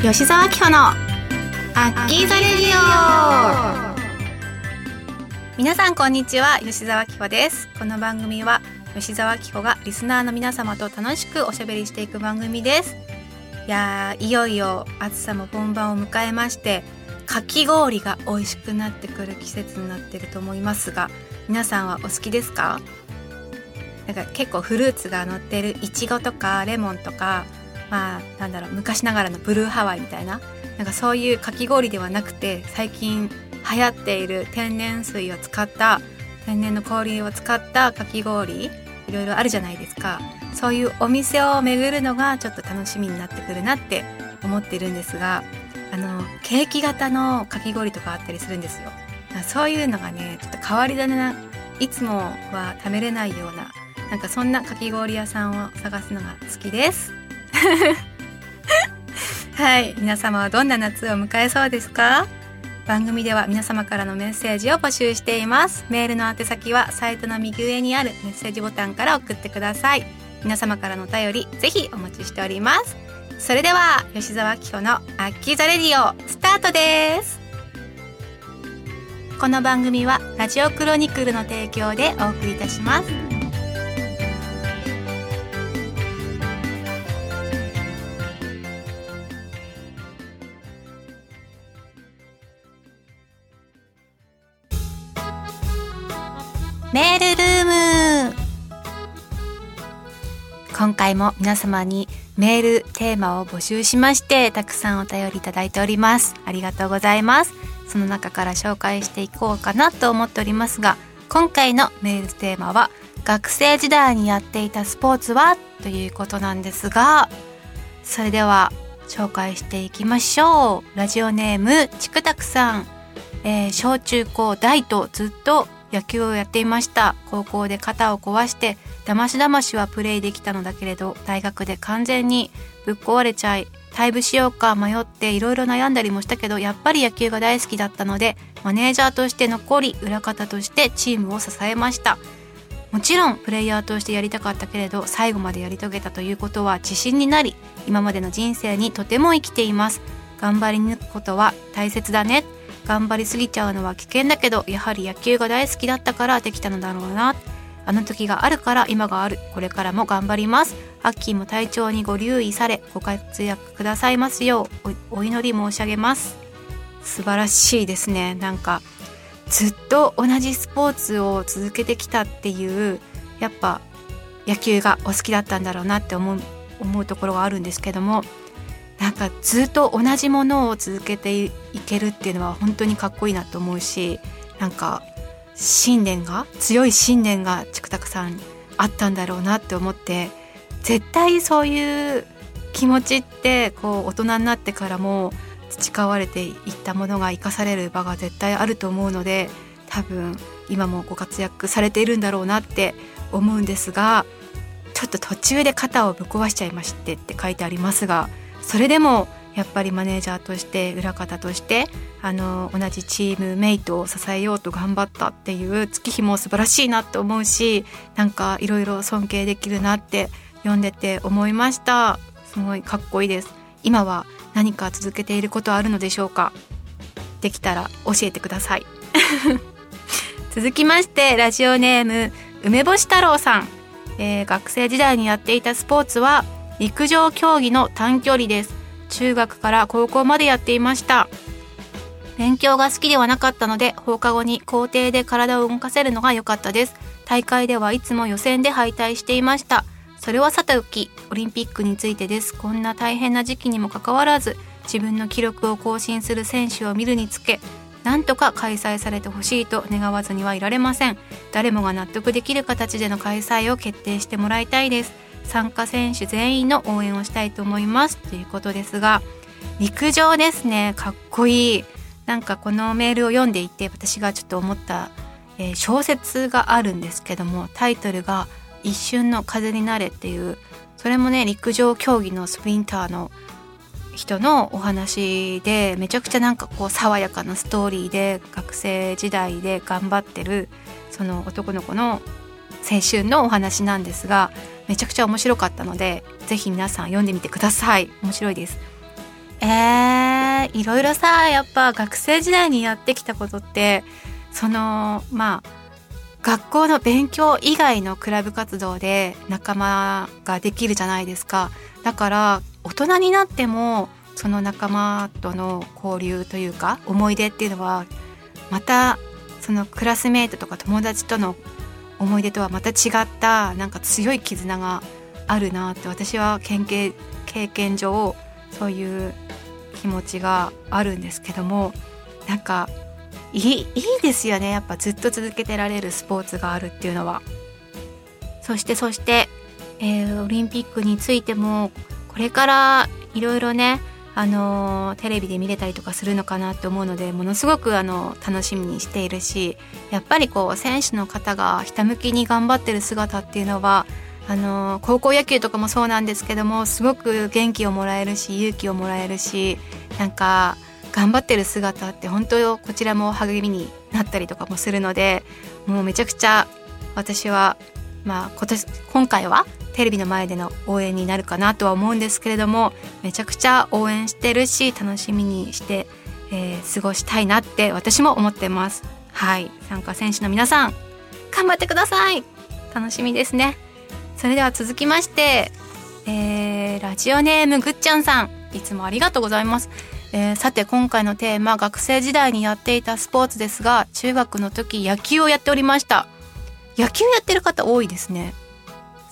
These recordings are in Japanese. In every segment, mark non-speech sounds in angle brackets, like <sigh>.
吉沢明穂のアッキーザレディオ。皆さんこんにちは吉沢明穂です。この番組は吉沢明穂がリスナーの皆様と楽しくおしゃべりしていく番組です。いやいよいよ暑さも本番を迎えましてかき氷が美味しくなってくる季節になってると思いますが皆さんはお好きですか？なんか結構フルーツが乗ってるいちごとかレモンとかまあなんだろう昔ながらのブルーハワイみたいななんかそういうかき氷ではなくて最近流行っている天然水を使った天然の氷を使ったかき氷いろいろあるじゃないですか。そういうお店を巡るのがちょっと楽しみになってくるなって思ってるんですがあのケーキ型のかき氷とかあったりするんですよ。そういうのがねちょっと変わり種ないつもは食べれないようななんかそんなかき氷屋さんを探すのが好きです。<laughs> はい皆様はどんな夏を迎えそうですか？番組では皆様からのメッセージを募集しています。メールの宛先はサイトの右上にあるメッセージボタンから送ってください。皆様からのお便りぜひお待ちしております。それでは吉澤明子のアッキーザレディオスタートです。この番組はラジオクロニクルの提供でお送りいたします。回も皆様にメールテーマを募集しましてたくさんお便りいただいております。ありがとうございます。その中から紹介していこうかなと思っておりますが今回のメールテーマは学生時代にやっていたスポーツはということなんですがそれでは紹介していきましょう。ラジオネームちくたくさん、えー、小中高大とずっと野球をやっていました。高校で肩を壊してだましだましはプレイできたのだけれど大学で完全にぶっ壊れちゃい退部しようか迷っていろいろ悩んだりもしたけどやっぱり野球が大好きだったのでマネージャーとして残り裏方としてチームを支えました。もちろんプレイヤーとしてやりたかったけれど最後までやり遂げたということは自信になり今までの人生にとても生きています。頑張り抜くことは大切だね。頑張りすぎちゃうのは危険だけどやはり野球が大好きだったからできたのだろうな。あの時があるから今がある。これからも頑張ります。アッキーも体調にご留意されご活躍くださいますようお祈り申し上げます。素晴らしいですね。なんかずっと同じスポーツを続けてきたっていうやっぱ野球がお好きだったんだろうなって思う思うところがあるんですけどもなんかずっと同じものを続けていけるっていうのは本当にかっこいいなと思うしなんか信念が強い信念がちくたくさんあったんだろうなって思って絶対そういう気持ちってこう大人になってからも培われていったものが生かされる場が絶対あると思うので多分今もご活躍されているんだろうなって思うんですがちょっと途中で肩をぶっ壊しちゃいましてって書いてありますがそれでもやっぱりマネージャーとして裏方としてあの同じチームメイトを支えようと頑張ったっていう月日も素晴らしいなって思うしなんかいろいろ尊敬できるなって読んでて思いました。すごいかっこいいです。今は何か続けていることあるのでしょうか？できたら教えてください。<laughs> 続きましてラジオネーム梅干太郎さん、えー、学生時代にやっていたスポーツは陸上競技の短距離です。中学から高校までやっていました。勉強が好きではなかったので放課後に校庭で体を動かせるのが良かったです。大会ではいつも予選で敗退していました。それはさておきオリンピックについてです。こんな大変な時期にもかかわらず自分の記録を更新する選手を見るにつけなんとか開催されてほしいと願わずにはいられません。誰もが納得できる形での開催を決定してもらいたいです。参加選手全員の応援をしたいと思いますということですが陸上ですね。かっこいい。なんかこのメールを読んでいて私がちょっと思った、えー、小説があるんですけどもタイトルが「一瞬の風になれ」っていうそれもね陸上競技のスプリンターの人のお話でめちゃくちゃなんかこう爽やかなストーリーで学生時代で頑張ってるその男の子の青春のお話なんですがめちゃくちゃ面白かったのでぜひ皆さん読んでみてください。面白いです。えー、いろいろさやっぱ学生時代にやってきたことってそのまあ学校の勉強以外のクラブ活動で仲間ができるじゃないですか。だから大人になってもその仲間との交流というか思い出っていうのはまたそのクラスメートとか友達との思い出とはまた違ったなんか強い絆があるなって私は経験経験上そういう気持ちがあるんですけどもなんかいいいいですよねやっぱずっと続けてられるスポーツがあるっていうのは。そしてそして、えー、オリンピックについてもこれからいろいろねあのテレビで見れたりとかするのかなって思うのでものすごくあの楽しみにしているしやっぱりこう選手の方がひたむきに頑張ってる姿っていうのはあの高校野球とかもそうなんですけどもすごく元気をもらえるし勇気をもらえるしなんか頑張ってる姿って本当こちらも励みになったりとかもするのでもうめちゃくちゃ私はまあ今年今回はテレビの前での応援になるかなとは思うんですけれどもめちゃくちゃ応援してるし楽しみにして、えー、過ごしたいなって私も思ってます。はい。参加選手の皆さん頑張ってください。楽しみですね。それでは続きまして、えー、ラジオネームぐっちゃんさん。いつもありがとうございます。えー、さて今回のテーマ学生時代にやっていたスポーツですが中学の時野球をやっておりました。野球やってる方多いですね。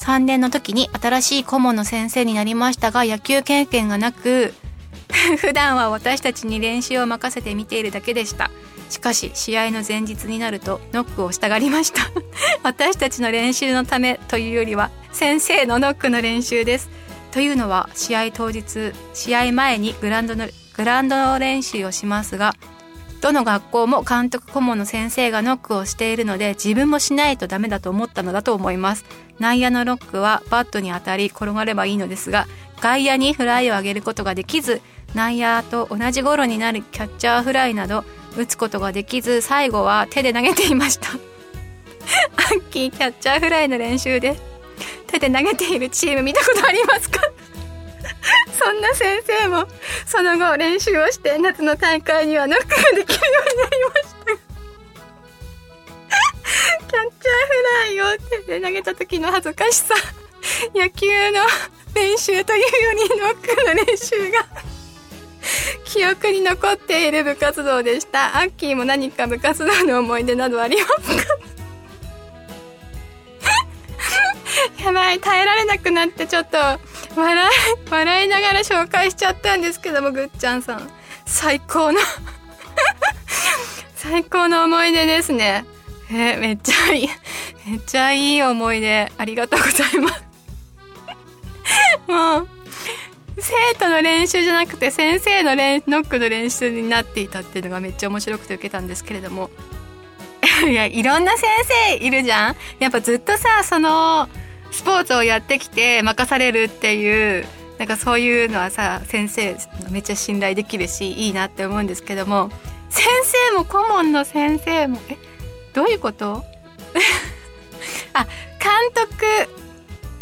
3年の時に新しい顧問の先生になりましたが野球経験がなく <laughs> 普段は私たちに練習を任せて見ているだけでした。しかし試合の前日になるとノックをしたがりました。<laughs> 私たちの練習のためというよりは先生のノックの練習です。というのは試合当日試合前にグラウンドのグラウンド練習をしますがどの学校も監督顧問の先生がノックをしているので自分もしないとダメだと思ったのだと思います。内野のロックはバットに当たり転がればいいのですが外野にフライを上げることができず内野と同じ頃になるキャッチャーフライなど打つことができず最後は手で投げていました。<laughs> アッキーキャッチャーフライの練習で手で投げているチーム見たことありますか？そんな先生もその後練習をして夏の大会にはノックができるようになりました。<laughs> キャッチャーフライを手で投げた時の恥ずかしさ。野球の練習というよりノックの練習が <laughs> 記憶に残っている部活動でした。アッキーも何か部活動の思い出などありますか？やばい耐えられなくなってちょっと笑い笑いながら紹介しちゃったんですけどもぐっちゃんさん。最高の最高の思い出ですね。えー、めっちゃいいめっちゃいい思い出。ありがとうございます。もう生徒の練習じゃなくて先生のノックの練習になっていたっていうのがめっちゃ面白くて受けたんですけれども。いやいろんな先生いるじゃん。やっぱずっとさそのスポーツをやってきて任されるっていうなんかそういうのはさ先生めっちゃ信頼できるしいいなって思うんですけども先生も顧問の先生もえどういうこと？<laughs> あ監督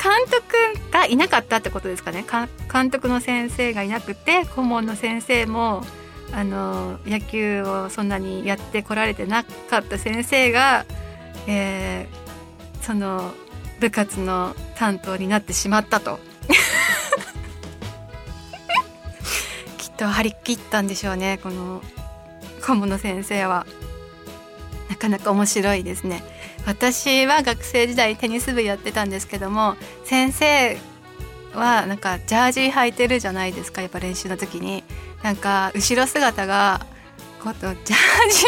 監督がいなかったってことですかね？監督の先生がいなくて顧問の先生もあの野球をそんなにやってこられてなかった先生が、えー、その部活の担当になってしまったと。<laughs> きっと張り切ったんでしょうねこの顧問の先生は。なかなか面白いですね。私は学生時代テニス部やってたんですけども先生はなんかジャージ履いてるじゃないですかやっぱ練習の時に。なんか後ろ姿がことジャージ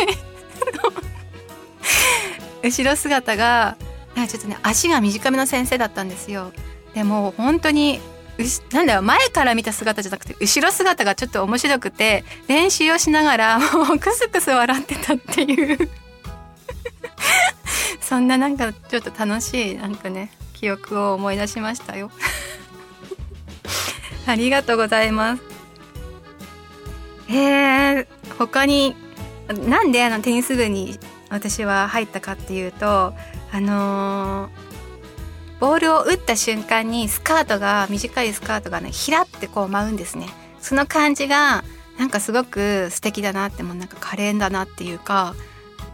の後ろ姿がちょっとね足が短めの先生だったんですよ。でも本当になんだよ前から見た姿じゃなくて後ろ姿がちょっと面白くて練習をしながらもうクスクス笑ってたっていう。<laughs> そんななんかちょっと楽しいなんかね記憶を思い出しましたよ。<laughs> ありがとうございます。えー、他になんであのテニス部に私は入ったかっていうとあのー、ボールを打った瞬間にスカートが短いスカートがねひらってこう舞うんですね。その感じがなんかすごく素敵だなってもなんか可憐だなっていうか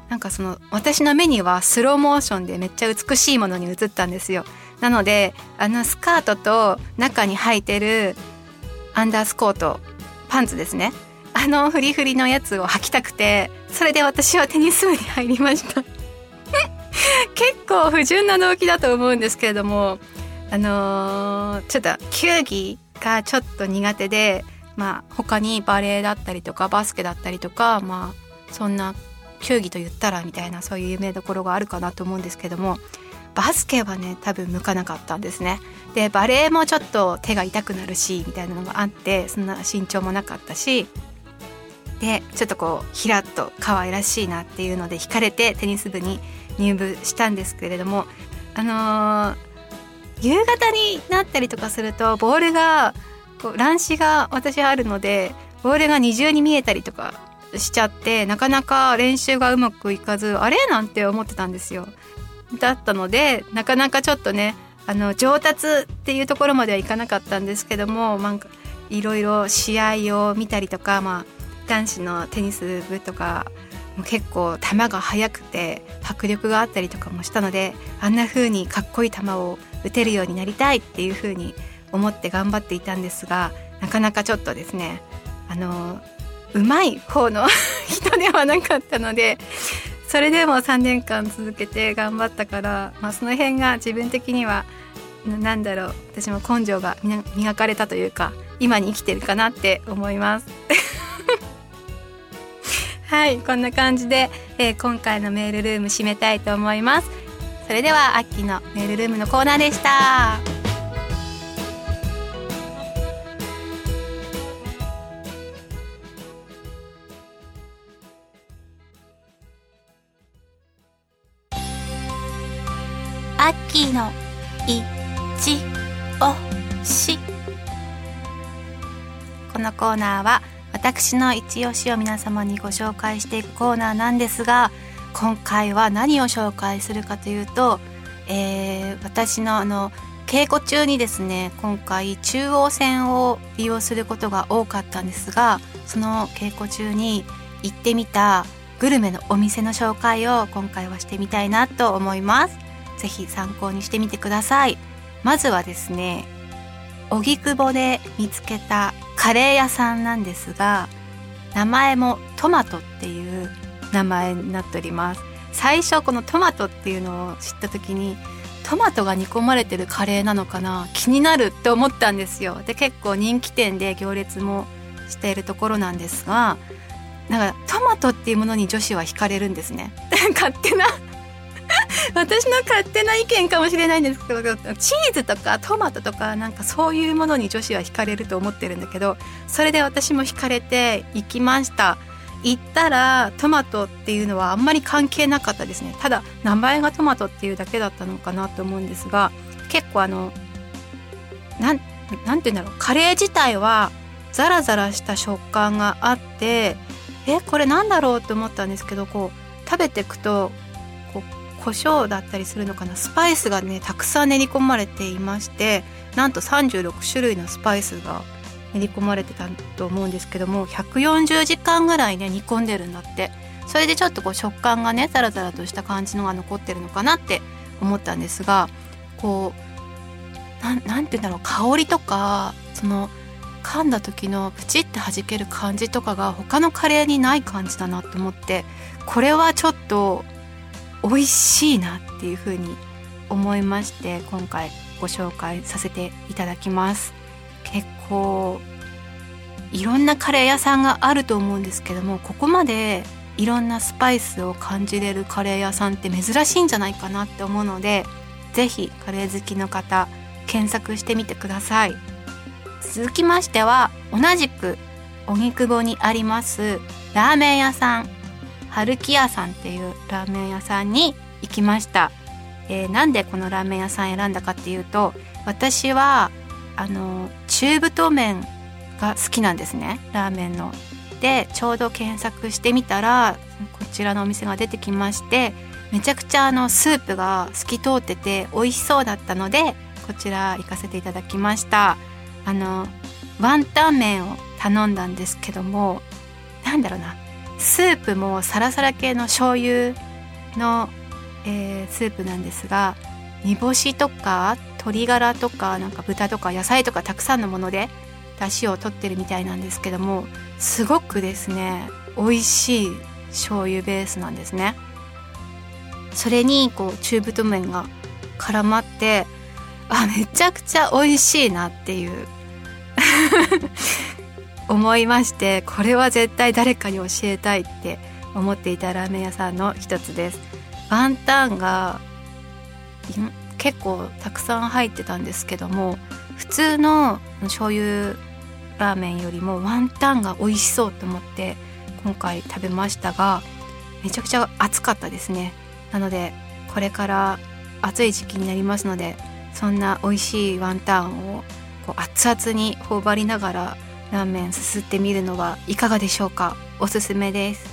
なんかその私の目にはスローモーションでめっちゃ美しいものに映ったんですよ。なのであのスカートと中に履いてるアンダースコートパンツですね。あのフリフリのやつを履きたくてそれで私はテニス部に入りました。結構不純な動機だと思うんですけれどもあのー、ちょっと球技がちょっと苦手でまあ他にバレエだったりとかバスケだったりとかまあそんな球技と言ったらみたいなそういう有名どころがあるかなと思うんですけどもバスケはね多分向かなかったんですね。でバレエもちょっと手が痛くなるしみたいなのがあってそんな身長もなかったしでちょっとこうひらっと可愛らしいなっていうので惹かれてテニス部に入部したんですけれどもあのー、夕方になったりとかするとボールがこう乱視が私はあるのでボールが二重に見えたりとかしちゃってなかなか練習がうまくいかずあれ？なんて思ってたんですよ。だったのでなかなかちょっとねあの上達っていうところまではいかなかったんですけどもなんかいろいろ試合を見たりとか、まあ、男子のテニス部とかもう結構球が速くて迫力があったりとかもしたのであんな風にかっこいい球を打てるようになりたいっていう風に思って頑張っていたんですがなかなかちょっとですねあのうまい方の <laughs> 人ではなかったのでそれでも3年間続けて頑張ったから、まあ、その辺が自分的には何だろう私も根性が磨かれたというか今に生きてるかなって思います。はいこんな感じで、えー、今回のメールルーム締めたいと思います。それでは秋のメールルームのコーナーでした。アッキーのいちおしこのコーナーは私の一押しを皆様にご紹介していくコーナーなんですが今回は何を紹介するかというと、えー、私のあの稽古中にですね今回中央線を利用することが多かったんですがその稽古中に行ってみたグルメのお店の紹介を今回はしてみたいなと思います。ぜひ参考にしてみてくださいまずはですね荻窪で見つけたカレー屋さんなんですが名前もトマトっていう名前になっております。最初このトマトっていうのを知った時にトマトが煮込まれてるカレーなのかな気になるって思ったんですよ。で結構人気店で行列もしているところなんですがなんかトマトっていうものに女子は惹かれるんですね。<laughs> 勝手な <laughs> 私の勝手な意見かもしれないんですけどチーズとかトマトとかなんかそういうものに女子は惹かれると思ってるんだけどそれで私も惹かれて行きました。行ったらトマトっていうのはあんまり関係なかったですね。ただ名前がトマトっていうだけだったのかなと思うんですが結構あのなんなんて言うんだろう。カレー自体はザラザラした食感があってえこれなんだろうと思ったんですけどこう食べていくと胡椒だったりするのかな？スパイスがねたくさん練り込まれていましてなんと36種類のスパイスが練り込まれてたと思うんですけども140時間ぐらいね煮込んでるんだって。それでちょっとこう食感がねザラザラとした感じのが残ってるのかなって思ったんですがこうななんて言うんだろう香りとかその噛んだ時のプチって弾ける感じとかが他のカレーにない感じだなと思ってこれはちょっと美味しいなっていうふうに思いまして今回ご紹介させていただきます。結構いろんなカレー屋さんがあると思うんですけどもここまでいろんなスパイスを感じれるカレー屋さんって珍しいんじゃないかなって思うので是非カレー好きの方検索してみてください。続きましては同じく荻窪にありますラーメン屋さん。春木屋さんっていうラーメン屋さんに行きました、えー、なんでこのラーメン屋さん選んだかっていうと私はあの中太麺が好きなんですね。ラーメンの。でちょうど検索してみたらこちらのお店が出てきましてめちゃくちゃあのスープが透き通ってて美味しそうだったのでこちら行かせていただきました。あのワンタン麺を頼んだんですけどもなんだろうな。スープもサラサラ系の醤油の、えー、スープなんですが煮干しとか鶏ガラとかなんか豚とか野菜とかたくさんのもので出汁を取ってるみたいなんですけどもすごくですね美味しい醤油ベースなんですね。それにこう中太麺が絡まってあめちゃくちゃ美味しいなっていう。思いましてこれは絶対誰かに教えたいって思っていたラーメン屋さんの一つです。ワンタンが結構たくさん入ってたんですけども普通の醤油ラーメンよりもワンタンが美味しそうと思って今回食べましたがめちゃくちゃ暑かったですね。なのでこれから暑い時期になりますのでそんな美味しいワンタンをこう熱々に頬張りながらラーメンすすってみるのはいかがでしょうか？おすすめです。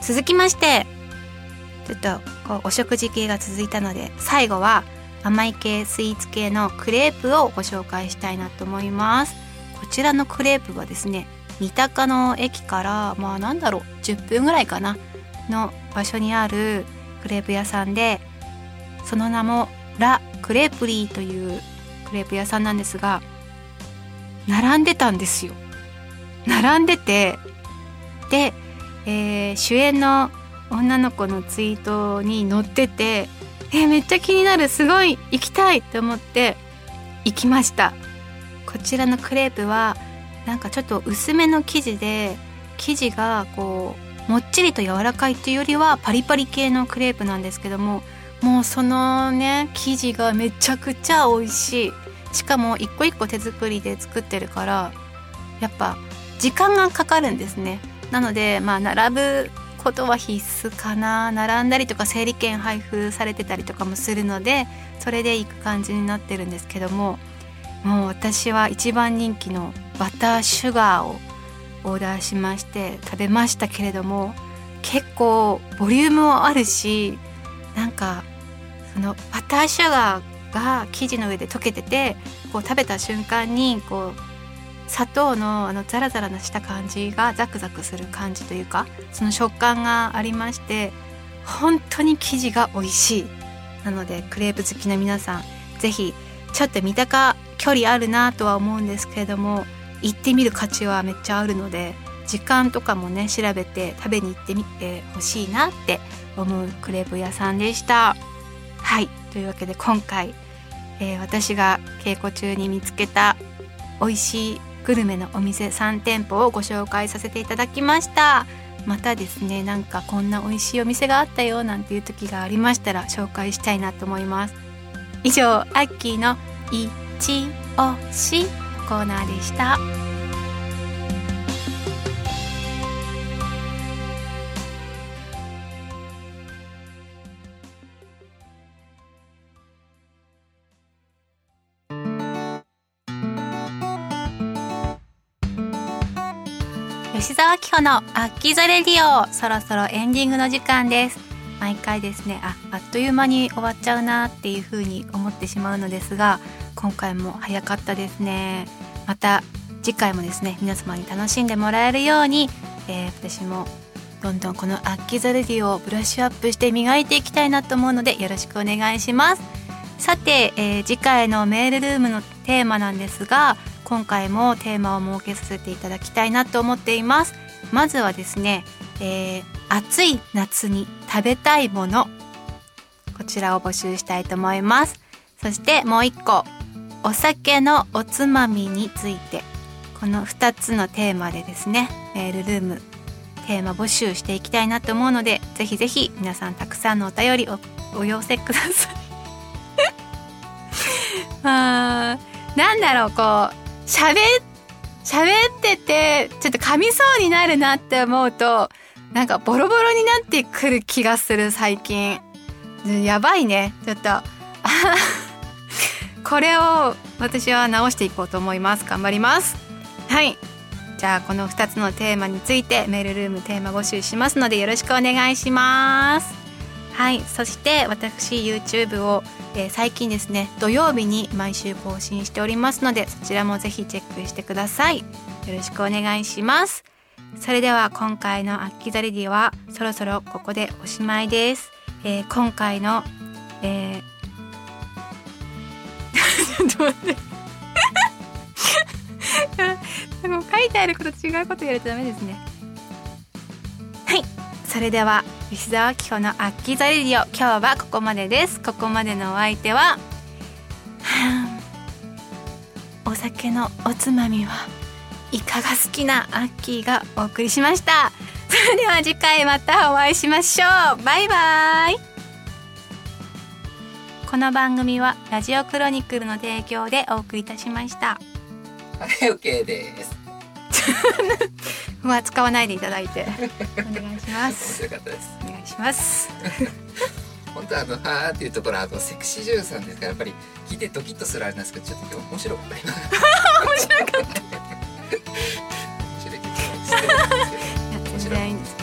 続きましてちょっとこうお食事系が続いたので最後は甘い系スイーツ系のクレープをご紹介したいなと思います。こちらのクレープはですね三鷹の駅からまあなんだろう10分ぐらいかなの場所にあるクレープ屋さんでその名もラ・クレープリーというクレープ屋さんなんですが並んでたんですよ。並んでてで、えー、主演の女の子のツイートに載っててえー、めっちゃ気になるすごい行きたいと思って行きました。こちらのクレープはなんかちょっと薄めの生地で生地がこうもっちりと柔らかいっていうよりはパリパリ系のクレープなんですけどももうそのね生地がめちゃくちゃ美味しい。しかも一個一個手作りで作ってるからやっぱ時間がかかるんですね。なのでまあ並ぶことは必須かな。並んだりとか整理券配布されてたりとかもするのでそれで行く感じになってるんですけどももう私は一番人気のバターシュガーをオーダーしまして食べましたけれども結構ボリュームもあるしなんかそのバターシュガーが生地の上で溶けててこう食べた瞬間にこう砂糖のあのザラザラなした感じがザクザクする感じというかその食感がありまして本当に生地が美味しい。なのでクレープ好きな皆さん是非ちょっと見たか距離あるなとは思うんですけれども行ってみる価値はめっちゃあるので時間とかもね調べて食べに行ってみてほしいなって思うクレープ屋さんでした。はい。というわけで今回、えー、私が稽古中に見つけた美味しいグルメのお店3店舗をご紹介させていただきましたまたですねなんかこんな美味しいお店があったよなんていう時がありましたら紹介したいなと思います以上アッキーのいちおしコーナーでした。吉沢紀穂のアッキザレディオそろそろエンディングの時間です。毎回ですねああっという間に終わっちゃうなっていう風に思ってしまうのですが今回も早かったですね。また次回もですね皆様に楽しんでもらえるように、えー、私もどんどんこのアッキザレディをブラッシュアップして磨いていきたいなと思うのでよろしくお願いします。さて、えー、次回のメールルームのテーマなんですが今回もテーマを設けさせていただきたいなと思っています。まずはですね、えー、暑い夏に食べたいもの。こちらを募集したいと思います。そしてもう一個。お酒のおつまみについて。この2つのテーマでですねメールルームテーマ募集していきたいなと思うのでぜひぜひ皆さんたくさんのお便りをお寄せください。<laughs> あーなんだろうこう喋、喋ってて、ちょっと噛みそうになるなって思うと、なんかボロボロになってくる気がする最近。やばいね。ちょっと。<laughs> これを私は直していこうと思います。頑張ります。はい。じゃあこの2つのテーマについてメールルームテーマ募集しますのでよろしくお願いします。はいそして私 YouTube を、えー、最近ですね土曜日に毎週更新しておりますのでそちらもぜひチェックしてください。よろしくお願いします。それでは今回のアッキザレディはそろそろここでおしまいです、えー、今回の、えー、<laughs> ちょっと待って。<laughs> 書いてあること違うことやるとダメですね。はいそれでは吉沢紀子のアッキーザレディオ。今日はここまでです。ここまでのお相手は <sighs> お酒のおつまみはいかが好きなアッキーがお送りしました。それでは次回またお会いしましょう。バイバイ。この番組はラジオクロニクルの提供でお送りいたしました。はい OK です <laughs> まあ使わないでいただいてお願いします。お願いします。<laughs> 本当あのはーっていうところあのセクシー女優さんですからやっぱり聞いてドキッとするあれなんですけどちょっと今日面白かった。<laughs> 面白かった。<laughs> 面白いけど。面白いんです。